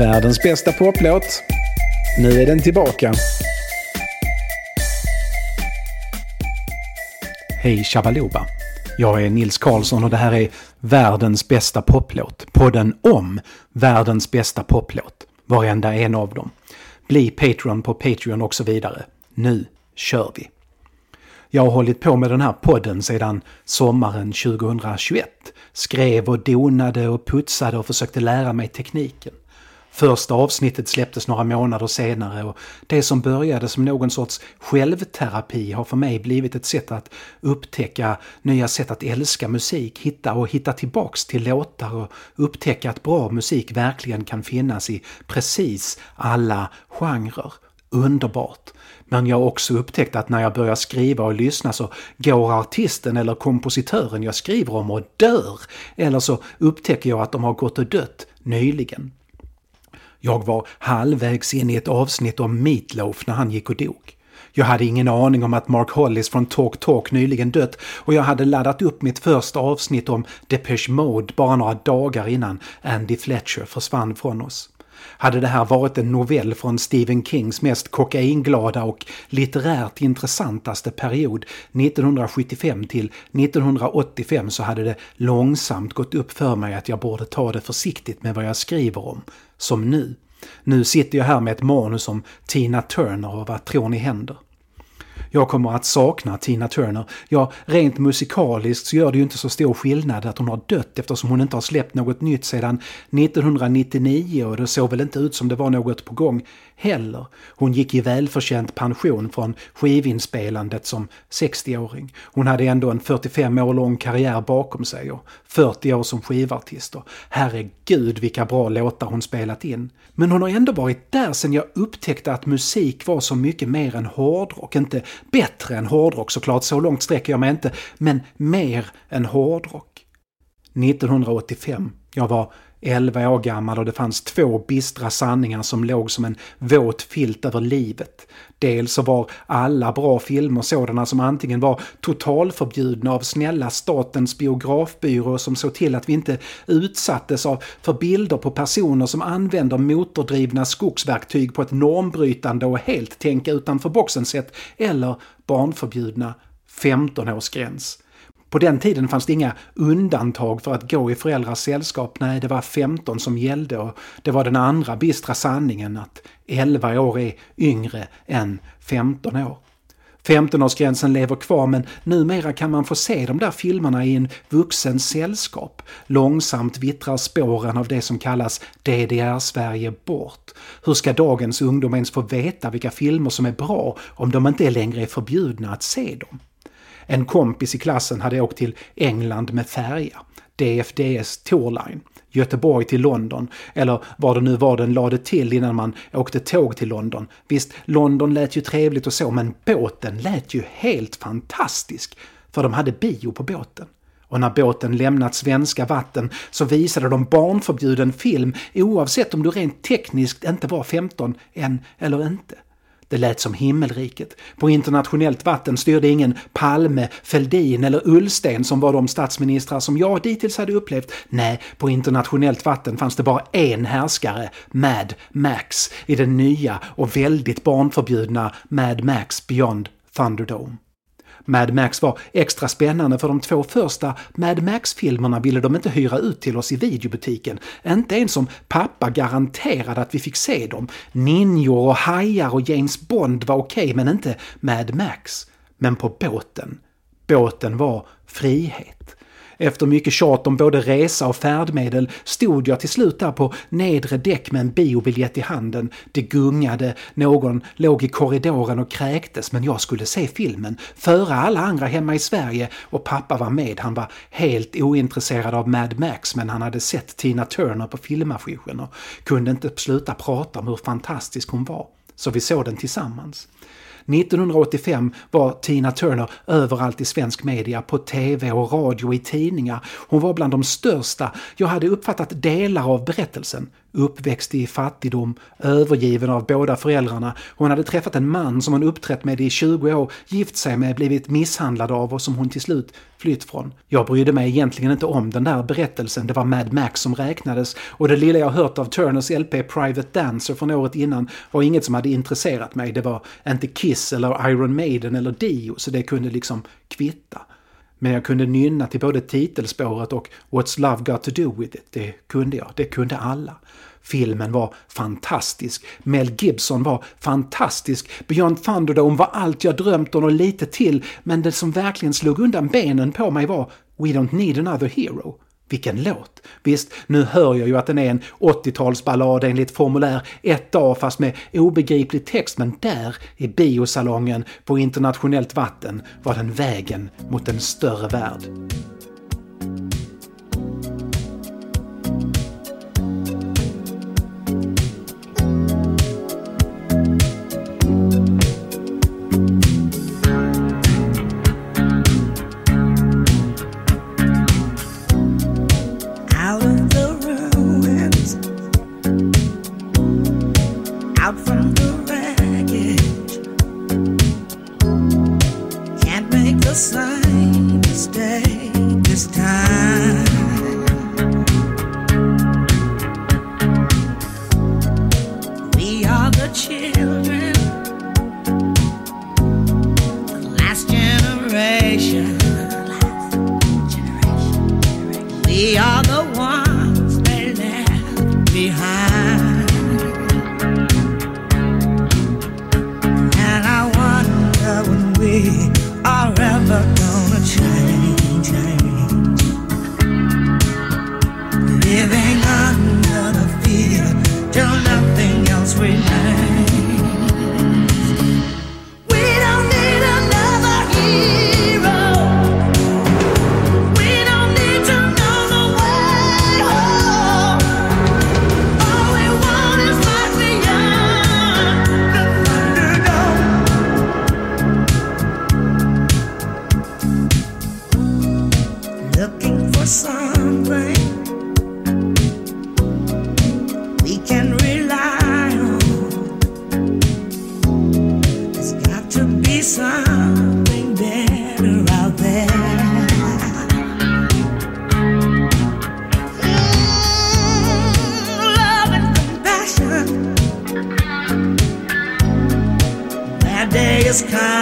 Världens bästa poplåt. Nu är den tillbaka. Hej Shabaloba! Jag är Nils Karlsson och det här är Världens bästa poplåt. Podden om världens bästa poplåt. Varenda en av dem. Bli Patreon på Patreon och så vidare. Nu kör vi! Jag har hållit på med den här podden sedan sommaren 2021. Skrev och donade och putsade och försökte lära mig tekniken. Första avsnittet släpptes några månader senare och det som började som någon sorts självterapi har för mig blivit ett sätt att upptäcka nya sätt att älska musik, hitta och hitta tillbaks till låtar och upptäcka att bra musik verkligen kan finnas i precis alla genrer. Underbart! Men jag har också upptäckt att när jag börjar skriva och lyssna så går artisten eller kompositören jag skriver om och dör. Eller så upptäcker jag att de har gått och dött nyligen. Jag var halvvägs in i ett avsnitt om Meatloaf när han gick och dog. Jag hade ingen aning om att Mark Hollis från Talk Talk nyligen dött och jag hade laddat upp mitt första avsnitt om Depeche Mode bara några dagar innan Andy Fletcher försvann från oss. Hade det här varit en novell från Stephen Kings mest kokainglada och litterärt intressantaste period, 1975 till 1985, så hade det långsamt gått upp för mig att jag borde ta det försiktigt med vad jag skriver om. Som nu. Nu sitter jag här med ett manus om Tina Turner och vad tror ni händer? Jag kommer att sakna Tina Turner. Ja, rent musikaliskt så gör det ju inte så stor skillnad att hon har dött eftersom hon inte har släppt något nytt sedan 1999 och det såg väl inte ut som det var något på gång heller. Hon gick i välförtjänt pension från skivinspelandet som 60-åring. Hon hade ändå en 45 år lång karriär bakom sig och 40 år som skivartist. Och herregud vilka bra låtar hon spelat in. Men hon har ändå varit där sen jag upptäckte att musik var så mycket mer än hårdrock. Inte bättre än hårdrock såklart, så långt sträcker jag mig inte. Men mer än hårdrock. 1985. Jag var 11 år gammal och det fanns två bistra sanningar som låg som en våt filt över livet. Dels så var alla bra filmer sådana som antingen var totalförbjudna av snälla statens biografbyrå som såg till att vi inte utsattes av för bilder på personer som använder motordrivna skogsverktyg på ett normbrytande och helt tänka utanför boxen sätt eller barnförbjudna 15-årsgräns. På den tiden fanns det inga undantag för att gå i föräldrars sällskap. Nej, det var 15 som gällde och det var den andra bistra sanningen att 11 år är yngre än 15 år. 15-årsgränsen lever kvar men numera kan man få se de där filmerna i en vuxens sällskap. Långsamt vittrar spåren av det som kallas DDR-Sverige bort. Hur ska dagens ungdom ens få veta vilka filmer som är bra om de inte längre är förbjudna att se dem? En kompis i klassen hade åkt till England med färja. DFDS Tourline. Göteborg till London, eller vad det nu var den lade till innan man åkte tåg till London. Visst, London lät ju trevligt och så, men båten lät ju helt fantastisk. För de hade bio på båten. Och när båten lämnat svenska vatten så visade de barnförbjuden film oavsett om du rent tekniskt inte var 15 än eller inte. Det lät som himmelriket. På internationellt vatten styrde ingen Palme, Feldin eller Ullsten som var de statsministrar som jag dittills hade upplevt. Nej, på internationellt vatten fanns det bara en härskare, Mad Max, i den nya och väldigt barnförbjudna Mad Max Beyond Thunderdome. Mad Max var extra spännande för de två första Mad Max-filmerna ville de inte hyra ut till oss i videobutiken. Inte ens som pappa garanterade att vi fick se dem. Ninjor och hajar och James Bond var okej, okay, men inte Mad Max. Men på båten. Båten var frihet. Efter mycket tjat om både resa och färdmedel stod jag till slut där på nedre däck med en biobiljett i handen. Det gungade, någon låg i korridoren och kräktes men jag skulle se filmen före alla andra hemma i Sverige och pappa var med. Han var helt ointresserad av Mad Max men han hade sett Tina Turner på filmaffischen och kunde inte sluta prata om hur fantastisk hon var. Så vi såg den tillsammans. 1985 var Tina Turner överallt i svensk media, på TV och radio, i tidningar. Hon var bland de största. Jag hade uppfattat delar av berättelsen uppväxt i fattigdom, övergiven av båda föräldrarna. Hon hade träffat en man som hon uppträtt med i 20 år, gift sig med, blivit misshandlad av och som hon till slut flytt från. Jag brydde mig egentligen inte om den där berättelsen, det var Mad Max som räknades och det lilla jag hört av Turners LP Private Dancer från året innan var inget som hade intresserat mig. Det var inte Kiss eller Iron Maiden eller Dio, så det kunde liksom kvitta. Men jag kunde nynna till både titelspåret och What's Love Got To Do With It. Det kunde jag, det kunde alla. Filmen var fantastisk. Mel Gibson var fantastisk. Beyond Thunderdome var allt jag drömt om och lite till. Men det som verkligen slog undan benen på mig var We Don't Need Another Hero. Vilken låt! Visst, nu hör jag ju att den är en 80-talsballad enligt formulär 1A fast med obegriplig text men där i biosalongen på internationellt vatten var den vägen mot en större värld. this kind.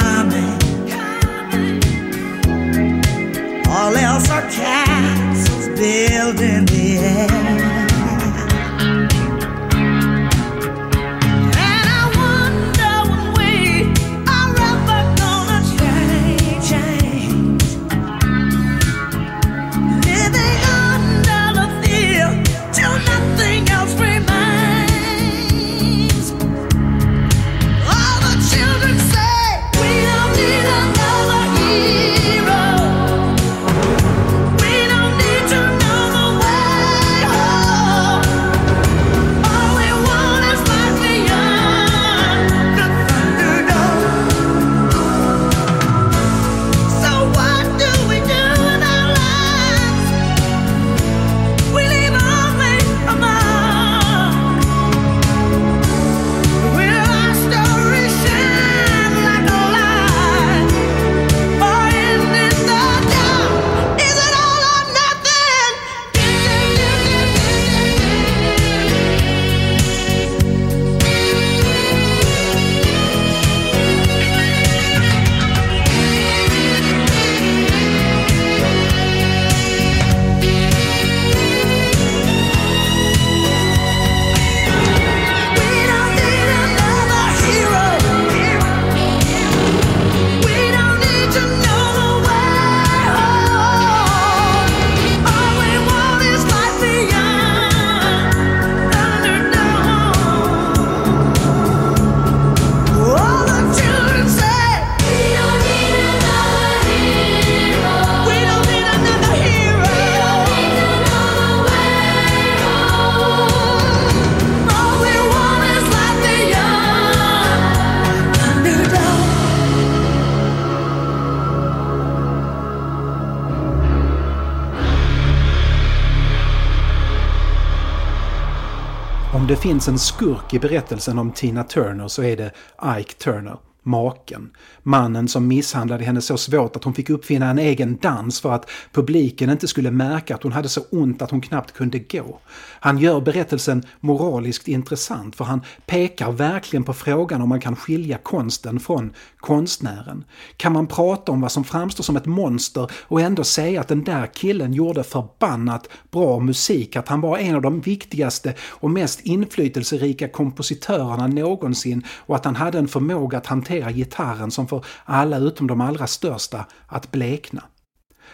Det finns en skurk i berättelsen om Tina Turner så är det Ike Turner maken. Mannen som misshandlade henne så svårt att hon fick uppfinna en egen dans för att publiken inte skulle märka att hon hade så ont att hon knappt kunde gå. Han gör berättelsen moraliskt intressant för han pekar verkligen på frågan om man kan skilja konsten från konstnären. Kan man prata om vad som framstår som ett monster och ändå säga att den där killen gjorde förbannat bra musik, att han var en av de viktigaste och mest inflytelserika kompositörerna någonsin och att han hade en förmåga att hantera gitarren som får alla utom de allra största att blekna.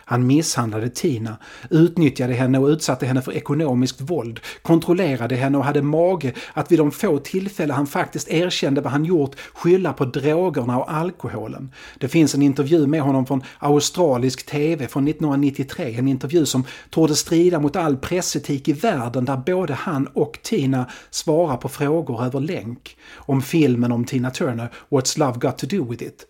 Han misshandlade Tina, utnyttjade henne och utsatte henne för ekonomiskt våld, kontrollerade henne och hade mage att vid de få tillfällen han faktiskt erkände vad han gjort skylla på drogerna och alkoholen. Det finns en intervju med honom från australisk TV från 1993, en intervju som torde strida mot all pressetik i världen där både han och Tina svarar på frågor över länk. Om filmen om Tina Turner, What's Love Got To Do With It?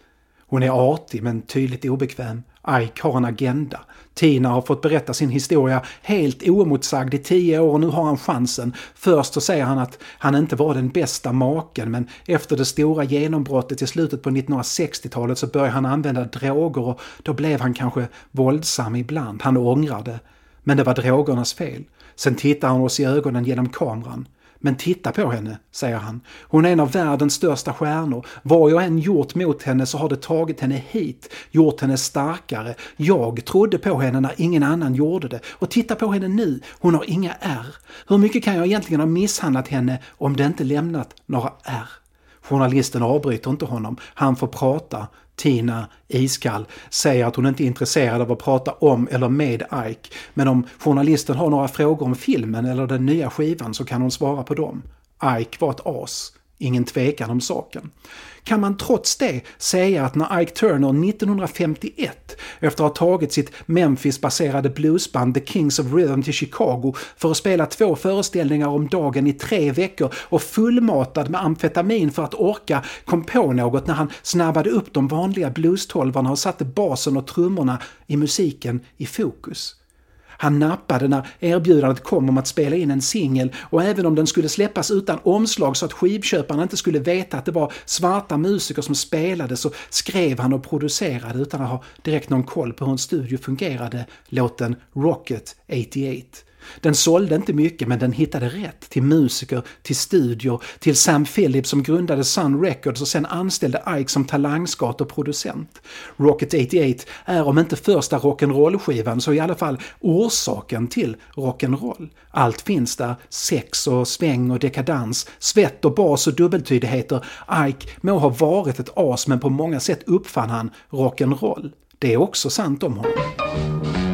Hon är artig men tydligt obekväm. Ike har en agenda. Tina har fått berätta sin historia helt oemotsagd i tio år och nu har han chansen. Först så säger han att han inte var den bästa maken men efter det stora genombrottet i slutet på 1960-talet så började han använda droger och då blev han kanske våldsam ibland. Han ångrade. Men det var drogernas fel. Sen tittar han oss i ögonen genom kameran. Men titta på henne, säger han. Hon är en av världens största stjärnor. Vad jag än gjort mot henne så har det tagit henne hit, gjort henne starkare. Jag trodde på henne när ingen annan gjorde det. Och titta på henne nu, hon har inga ärr. Hur mycket kan jag egentligen ha misshandlat henne om det inte lämnat några ärr? Journalisten avbryter inte honom. Han får prata. Tina, iskall, säger att hon inte är intresserad av att prata om eller med Ike. Men om journalisten har några frågor om filmen eller den nya skivan så kan hon svara på dem. Ike var ett as. Ingen tvekan om saken. Kan man trots det säga att när Ike Turner 1951, efter att ha tagit sitt Memphis-baserade bluesband The Kings of Rhythm till Chicago för att spela två föreställningar om dagen i tre veckor och fullmatad med amfetamin för att orka, kom på något när han snabbade upp de vanliga bluestolvarna och satte basen och trummorna i musiken i fokus. Han nappade när erbjudandet kom om att spela in en singel och även om den skulle släppas utan omslag så att skivköparna inte skulle veta att det var svarta musiker som spelade så skrev han och producerade utan att ha direkt någon koll på hur en studio fungerade låten Rocket 88. Den sålde inte mycket men den hittade rätt till musiker, till studior, till Sam Phillips som grundade Sun Records och sen anställde Ike som talangscout och producent. Rocket 88 är om inte första rock'n'roll-skivan så i alla fall orsaken till rock'n'roll. Allt finns där, sex och sväng och dekadans, svett och bas och dubbeltydigheter. Ike må ha varit ett as men på många sätt uppfann han rock'n'roll. Det är också sant om honom.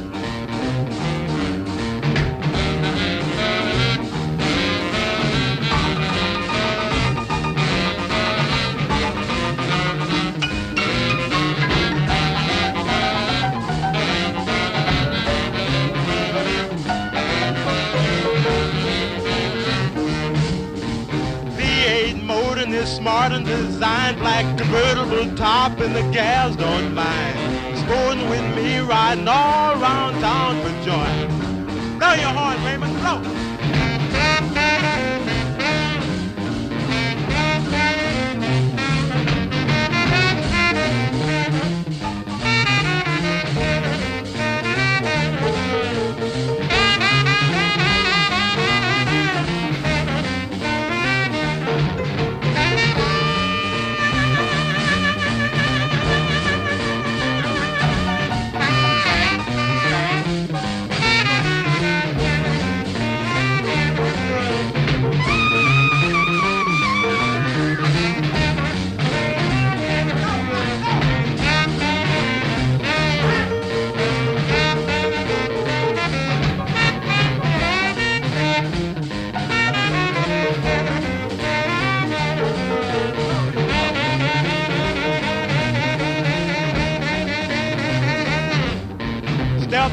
Is smart and designed, black convertible top, and the gals don't mind. Sporting with me, riding all around town for joy. Blow your horn, Raymond, blow.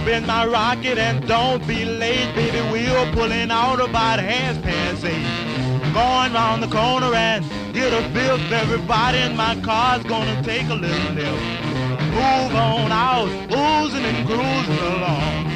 In my rocket and don't be late, baby. We're pulling out about half past eight. Going round the corner and get a fifth. Everybody in my car's gonna take a little lift. Move on out, oozing and cruising along.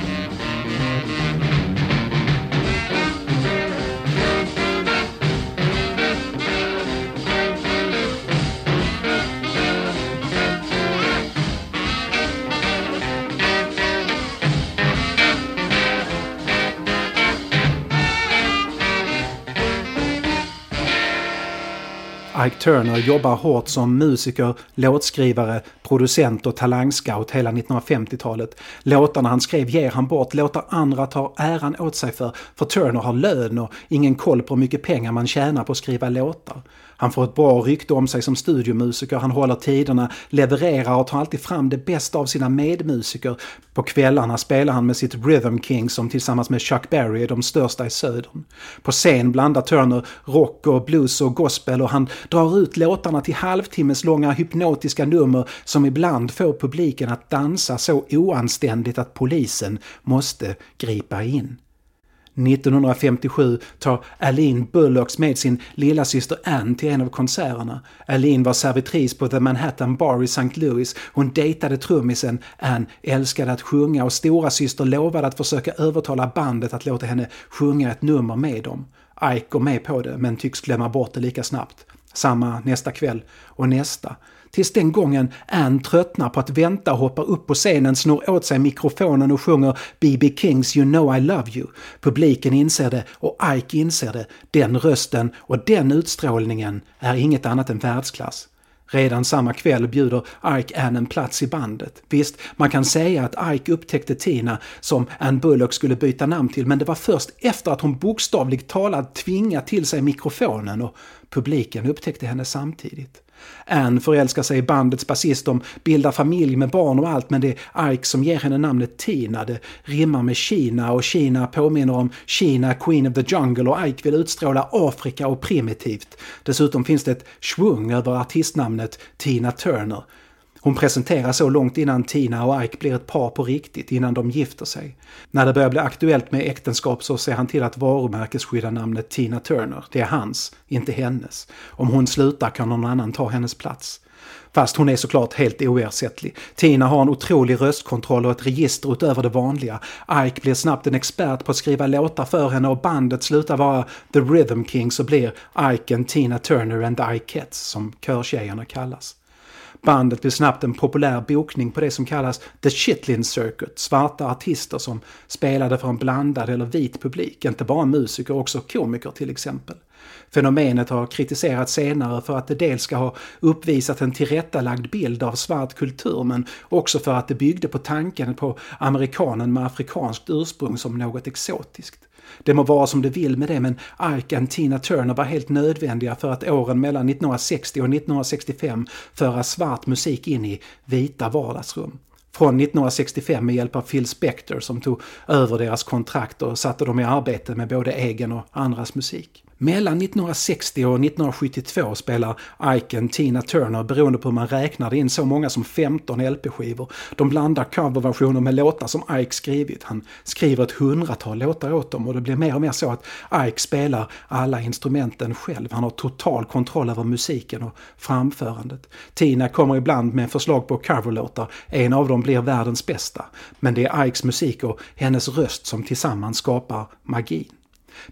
Ike Turner jobbar hårt som musiker, låtskrivare, producent och talangscout hela 1950-talet. Låtarna han skrev ger han bort, låtar andra tar äran åt sig för. För Turner har lön och ingen koll på hur mycket pengar man tjänar på att skriva låtar. Han får ett bra rykte om sig som studiomusiker, han håller tiderna, levererar och tar alltid fram det bästa av sina medmusiker. På kvällarna spelar han med sitt Rhythm King som tillsammans med Chuck Berry är de största i södern. På scen blandar Turner rock och blues och gospel och han drar ut låtarna till halvtimmes långa hypnotiska nummer som ibland får publiken att dansa så oanständigt att polisen måste gripa in. 1957 tar Aline Bullocks med sin lilla syster Ann till en av konserterna. Aline var servitris på The Manhattan Bar i St. Louis. Hon dejtade trummisen. Ann älskade att sjunga och stora syster lovade att försöka övertala bandet att låta henne sjunga ett nummer med dem. Ike går med på det men tycks glömma bort det lika snabbt. Samma nästa kväll och nästa. Tills den gången Ann tröttnar på att vänta och hoppar upp på scenen, snor åt sig mikrofonen och sjunger B.B. Kings You know I love you. Publiken inser det och Ike inser det. Den rösten och den utstrålningen är inget annat än världsklass. Redan samma kväll bjuder Ike Ann en plats i bandet. Visst, man kan säga att Ike upptäckte Tina som Ann Bullock skulle byta namn till men det var först efter att hon bokstavligt talat tvingat till sig mikrofonen och publiken upptäckte henne samtidigt. Anne förälskar sig i bandets basist, de bildar familj med barn och allt men det är Ike som ger henne namnet Tina. Det rimmar med Kina och Kina påminner om Kina, Queen of the Jungle och Ike vill utstråla Afrika och primitivt. Dessutom finns det ett svung över artistnamnet Tina Turner. Hon presenteras så långt innan Tina och Ike blir ett par på riktigt, innan de gifter sig. När det börjar bli aktuellt med äktenskap så ser han till att varumärkesskydda namnet Tina Turner. Det är hans, inte hennes. Om hon slutar kan någon annan ta hennes plats. Fast hon är såklart helt oersättlig. Tina har en otrolig röstkontroll och ett register utöver det vanliga. Ike blir snabbt en expert på att skriva låtar för henne och bandet slutar vara The Rhythm Kings och blir Ike and Tina Turner and the Ikeettes som körtjejerna kallas. Bandet blev snabbt en populär bokning på det som kallas The Chitlin Circuit, svarta artister som spelade för en blandad eller vit publik, inte bara musiker, också komiker till exempel. Fenomenet har kritiserats senare för att det dels ska ha uppvisat en tillrättalagd bild av svart kultur men också för att det byggde på tanken på amerikanen med afrikanskt ursprung som något exotiskt. Det må vara som det vill med det men Ike och Tina Turner var helt nödvändiga för att åren mellan 1960 och 1965 föra svart musik in i vita vardagsrum. Från 1965 med hjälp av Phil Spector som tog över deras kontrakt och satte dem i arbete med både egen och andras musik. Mellan 1960 och 1972 spelar Iken Tina Turner beroende på hur man räknar in så många som 15 LP-skivor. De blandar coverversioner med låtar som Ike skrivit. Han skriver ett hundratal låtar åt dem och det blir mer och mer så att Ike spelar alla instrumenten själv. Han har total kontroll över musiken och framförandet. Tina kommer ibland med förslag på coverlåtar. En av dem blir världens bästa. Men det är Ikes musik och hennes röst som tillsammans skapar magin.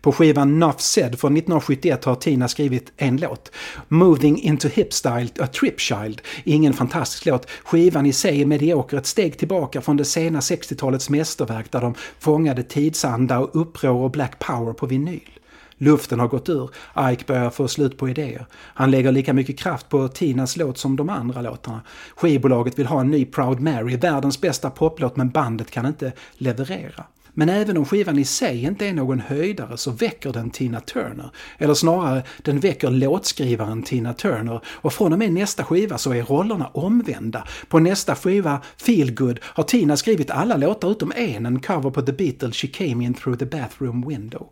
På skivan Nuff Said från 1971 har Tina skrivit en låt. Moving into Hipstyle, A Trip Child. Ingen fantastisk låt. Skivan i sig är medioker, ett steg tillbaka från det sena 60-talets mästerverk där de fångade tidsanda och uppror och black power på vinyl. Luften har gått ur. Ike börjar få slut på idéer. Han lägger lika mycket kraft på Tinas låt som de andra låtarna. Skivbolaget vill ha en ny Proud Mary, världens bästa poplåt, men bandet kan inte leverera. Men även om skivan i sig inte är någon höjdare så väcker den Tina Turner. Eller snarare, den väcker låtskrivaren Tina Turner. Och från och med nästa skiva så är rollerna omvända. På nästa skiva, Feel Good, har Tina skrivit alla låtar utom en, en cover på The Beatles She Came In Through the Bathroom Window.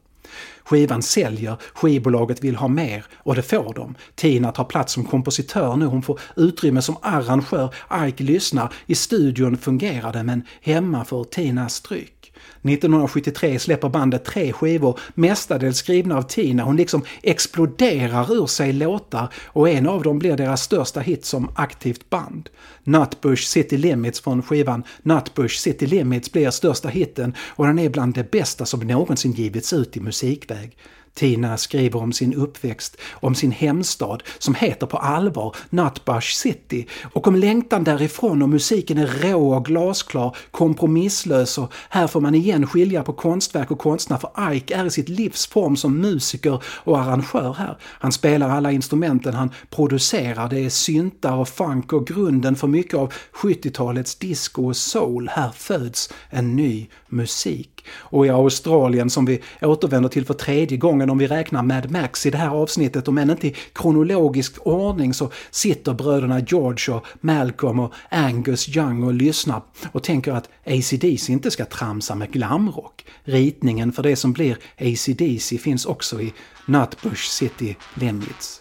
Skivan säljer, skivbolaget vill ha mer och det får de. Tina tar plats som kompositör nu, hon får utrymme som arrangör. Ike lyssnar, i studion fungerar det men hemma får Tina stryk. 1973 släpper bandet tre skivor, mestadels skrivna av Tina. Hon liksom exploderar ur sig låtar och en av dem blir deras största hit som aktivt band. Nutbush City Limits från skivan Nutbush City Limits blir största hitten och den är bland det bästa som någonsin givits ut i musikväg. Tina skriver om sin uppväxt, om sin hemstad som heter på allvar Nutbush City och om längtan därifrån och musiken är rå och glasklar, kompromisslös och här får man igen skilja på konstverk och konstnär för Ike är i sitt livs form som musiker och arrangör här. Han spelar alla instrumenten han producerar, det är syntar och funk och grunden för mycket av 70-talets disco och soul. Här föds en ny musik. Och i Australien som vi återvänder till för tredje gången om vi räknar Mad Max i det här avsnittet, om än inte i kronologisk ordning så sitter bröderna George och Malcolm och Angus Young och lyssnar och tänker att ACDC inte ska tramsa med glamrock. Ritningen för det som blir ACDC finns också i Nutbush City Limits.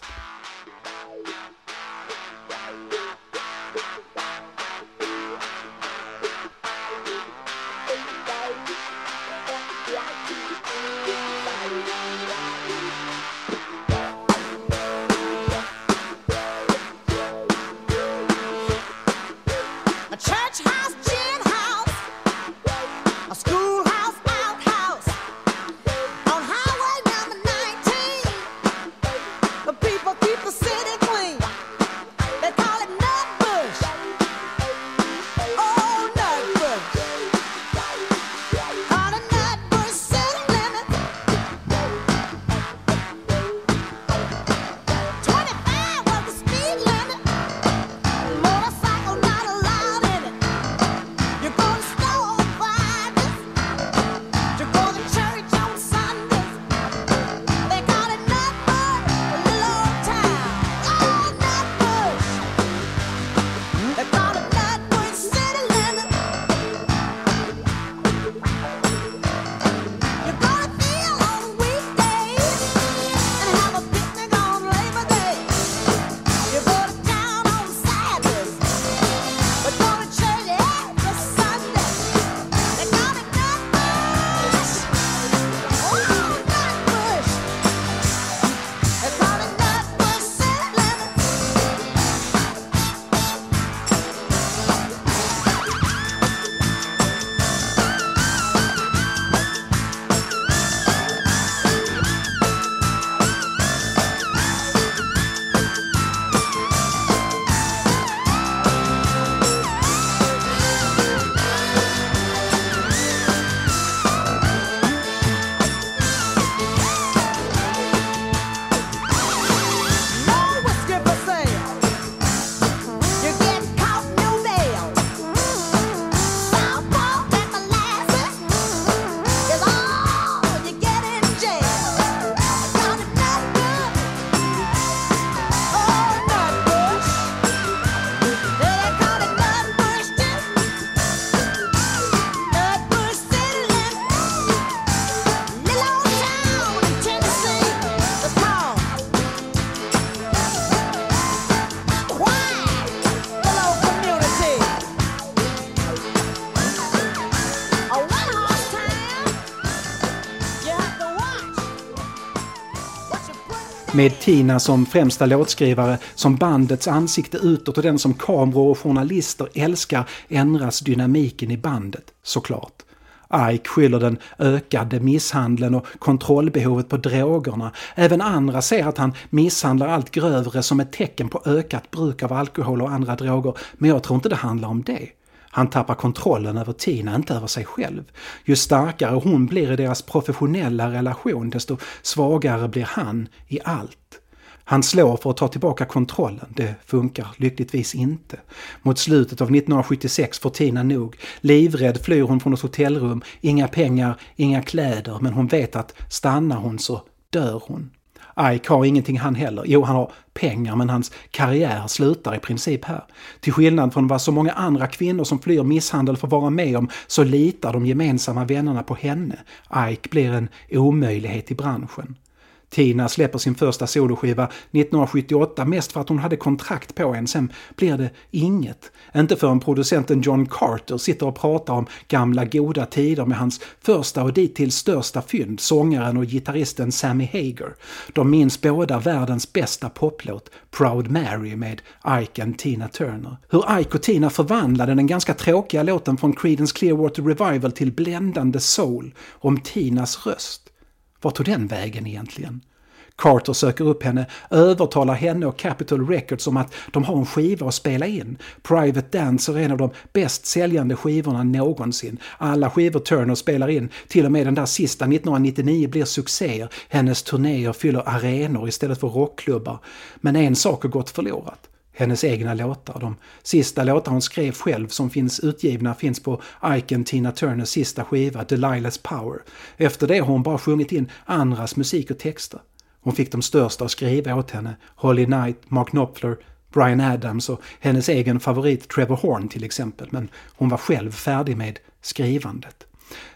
Med Tina som främsta låtskrivare, som bandets ansikte utåt och den som kameror och journalister älskar ändras dynamiken i bandet, såklart. Ike skyller den ökade misshandeln och kontrollbehovet på drogerna. Även andra ser att han misshandlar allt grövre som ett tecken på ökat bruk av alkohol och andra droger, men jag tror inte det handlar om det. Han tappar kontrollen över Tina, inte över sig själv. Ju starkare hon blir i deras professionella relation, desto svagare blir han i allt. Han slår för att ta tillbaka kontrollen. Det funkar lyckligtvis inte. Mot slutet av 1976 får Tina nog. Livrädd flyr hon från ett hotellrum. Inga pengar, inga kläder, men hon vet att stannar hon så dör hon. Ike har ingenting han heller. Jo, han har pengar men hans karriär slutar i princip här. Till skillnad från vad så många andra kvinnor som flyr misshandel får vara med om så litar de gemensamma vännerna på henne. Ike blir en omöjlighet i branschen. Tina släpper sin första soloskiva 1978 mest för att hon hade kontrakt på en, sen blir det inget. Inte förrän producenten John Carter sitter och pratar om gamla goda tider med hans första och dittills största fynd, sångaren och gitarristen Sammy Hager. De minns båda världens bästa poplåt, Proud Mary med Ike och Tina Turner. Hur Ike och Tina förvandlade den ganska tråkiga låten från Creedence Clearwater Revival till bländande soul om Tinas röst. Var tog den vägen egentligen? Carter söker upp henne, övertalar henne och Capitol Records om att de har en skiva att spela in. Private Dancer är en av de bäst säljande skivorna någonsin. Alla skivor Turner spelar in, till och med den där sista 1999 blir succéer. Hennes turnéer fyller arenor istället för rockklubbar. Men en sak har gått förlorat hennes egna låtar. De sista låtar hon skrev själv som finns utgivna finns på Ike Tina Turners sista skiva Delilah's Power. Efter det har hon bara sjungit in andras musik och texter. Hon fick de största att skriva åt henne, Holly Knight, Mark Knopfler, Brian Adams och hennes egen favorit Trevor Horn till exempel, men hon var själv färdig med skrivandet.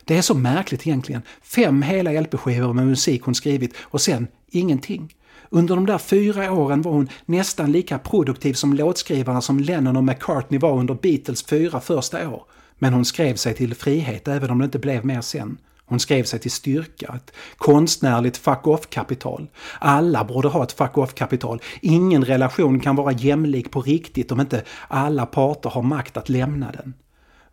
Det är så märkligt egentligen. Fem hela LP-skivor med musik hon skrivit och sen ingenting. Under de där fyra åren var hon nästan lika produktiv som låtskrivarna som Lennon och McCartney var under Beatles fyra första år. Men hon skrev sig till frihet även om det inte blev mer sen. Hon skrev sig till styrka, ett konstnärligt fuck-off-kapital. Alla borde ha ett fuck-off-kapital. Ingen relation kan vara jämlik på riktigt om inte alla parter har makt att lämna den.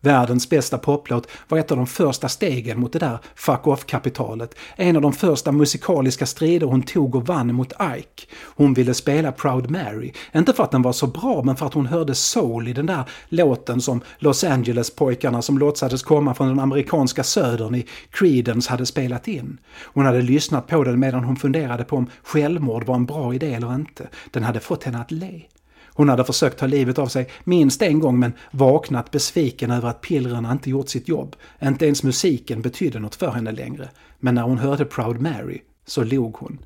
Världens bästa poplåt var ett av de första stegen mot det där fuck off-kapitalet. En av de första musikaliska strider hon tog och vann mot Ike. Hon ville spela Proud Mary. Inte för att den var så bra, men för att hon hörde soul i den där låten som Los Angeles-pojkarna som låtsades komma från den amerikanska södern i Creedence hade spelat in. Hon hade lyssnat på den medan hon funderade på om självmord var en bra idé eller inte. Den hade fått henne att le. Hon hade försökt ta livet av sig minst en gång men vaknat besviken över att pillren inte gjort sitt jobb. Inte ens musiken betydde något för henne längre. Men när hon hörde Proud Mary så log hon.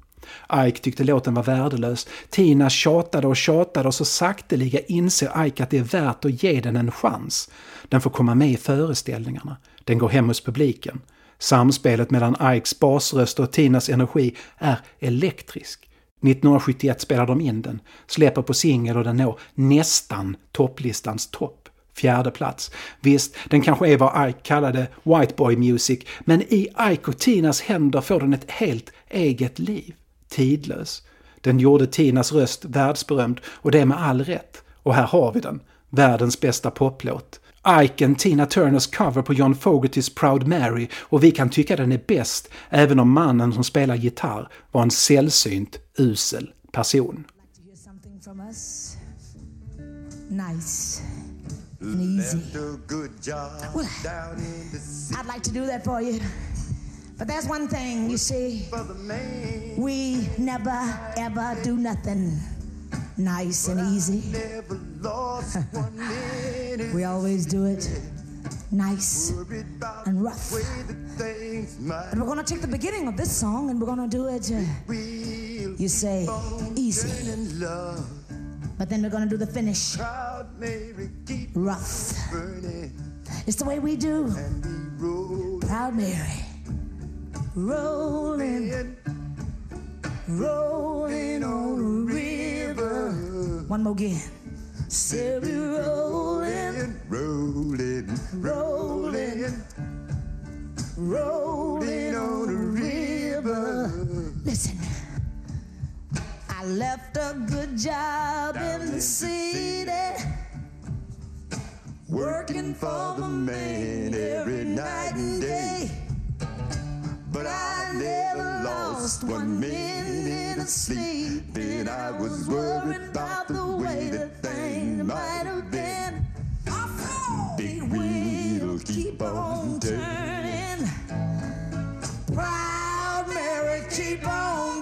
Ike tyckte låten var värdelös. Tina tjatade och tjatade och så sakteliga inser Ike att det är värt att ge den en chans. Den får komma med i föreställningarna. Den går hem hos publiken. Samspelet mellan Ikes basröst och Tinas energi är elektrisk. 1971 spelar de in den, släpper på singel och den når nästan topplistans topp. Fjärde plats. Visst, den kanske är vad Ike kallade White Boy Music, men i Ike och Tinas händer får den ett helt eget liv. Tidlös. Den gjorde Tinas röst världsberömd och det med all rätt. Och här har vi den. Världens bästa poplåt. Ike Tina Turners cover på John Fogertys Proud Mary och vi kan tycka den är bäst även om mannen som spelar gitarr var en sällsynt usel person. Nice and easy. Well, I'd like to do that for you. But there's one thing, you see, we never ever do nothing nice and easy. we always do it nice and rough. But we're going to take the beginning of this song and we're going to do it, uh, you say, easy. But then we're going to do the finish rough. It's the way we do. Proud Mary. Rolling, rolling on the river. One more again. We rolling, rolling, rolling, rolling on the river. Listen, I left a good job in the city, working for the man every night and day. But I never lost one minute of sleep. Then I was worried about the way that things might have been. Big wheel keep on turning. Proud Mary keep on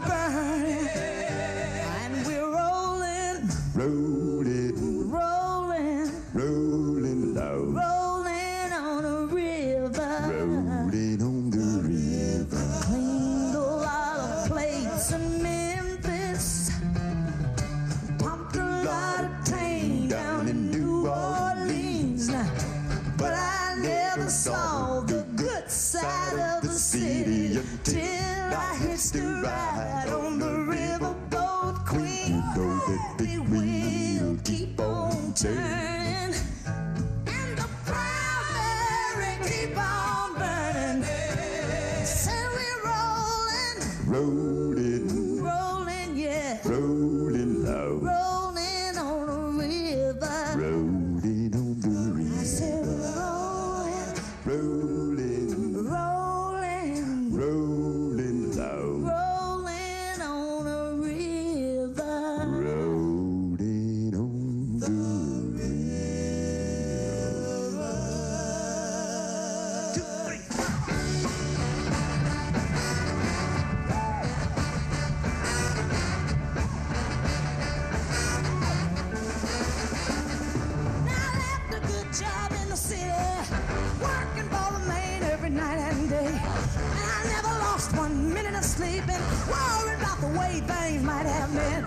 sleeping, worrying about the way things might have been.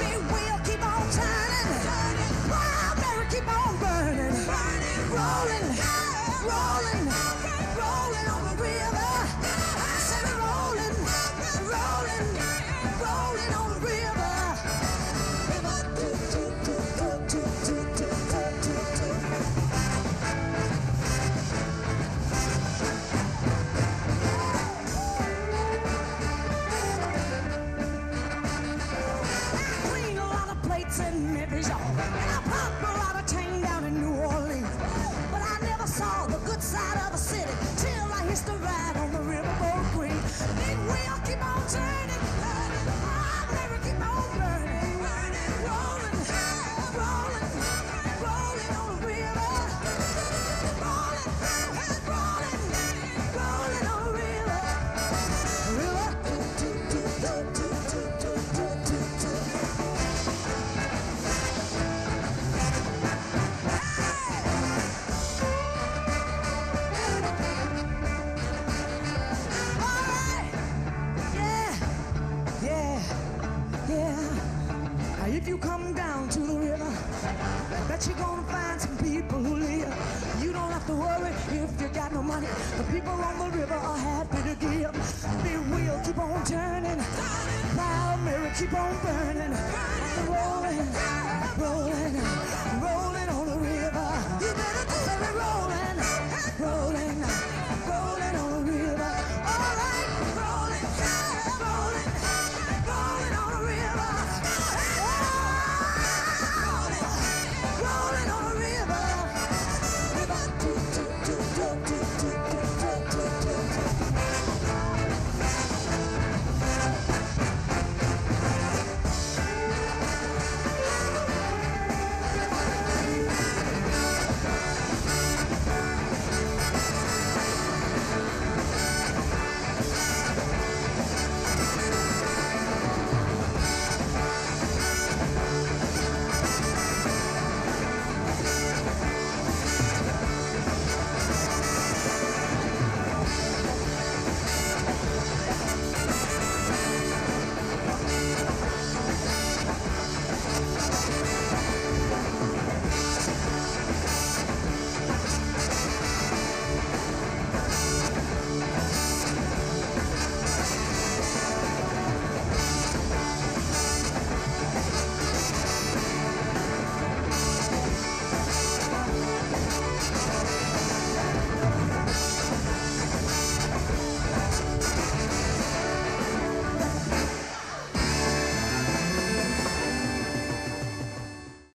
Big wheel keep on turning, wild keep on burning, rolling, rolling. rolling.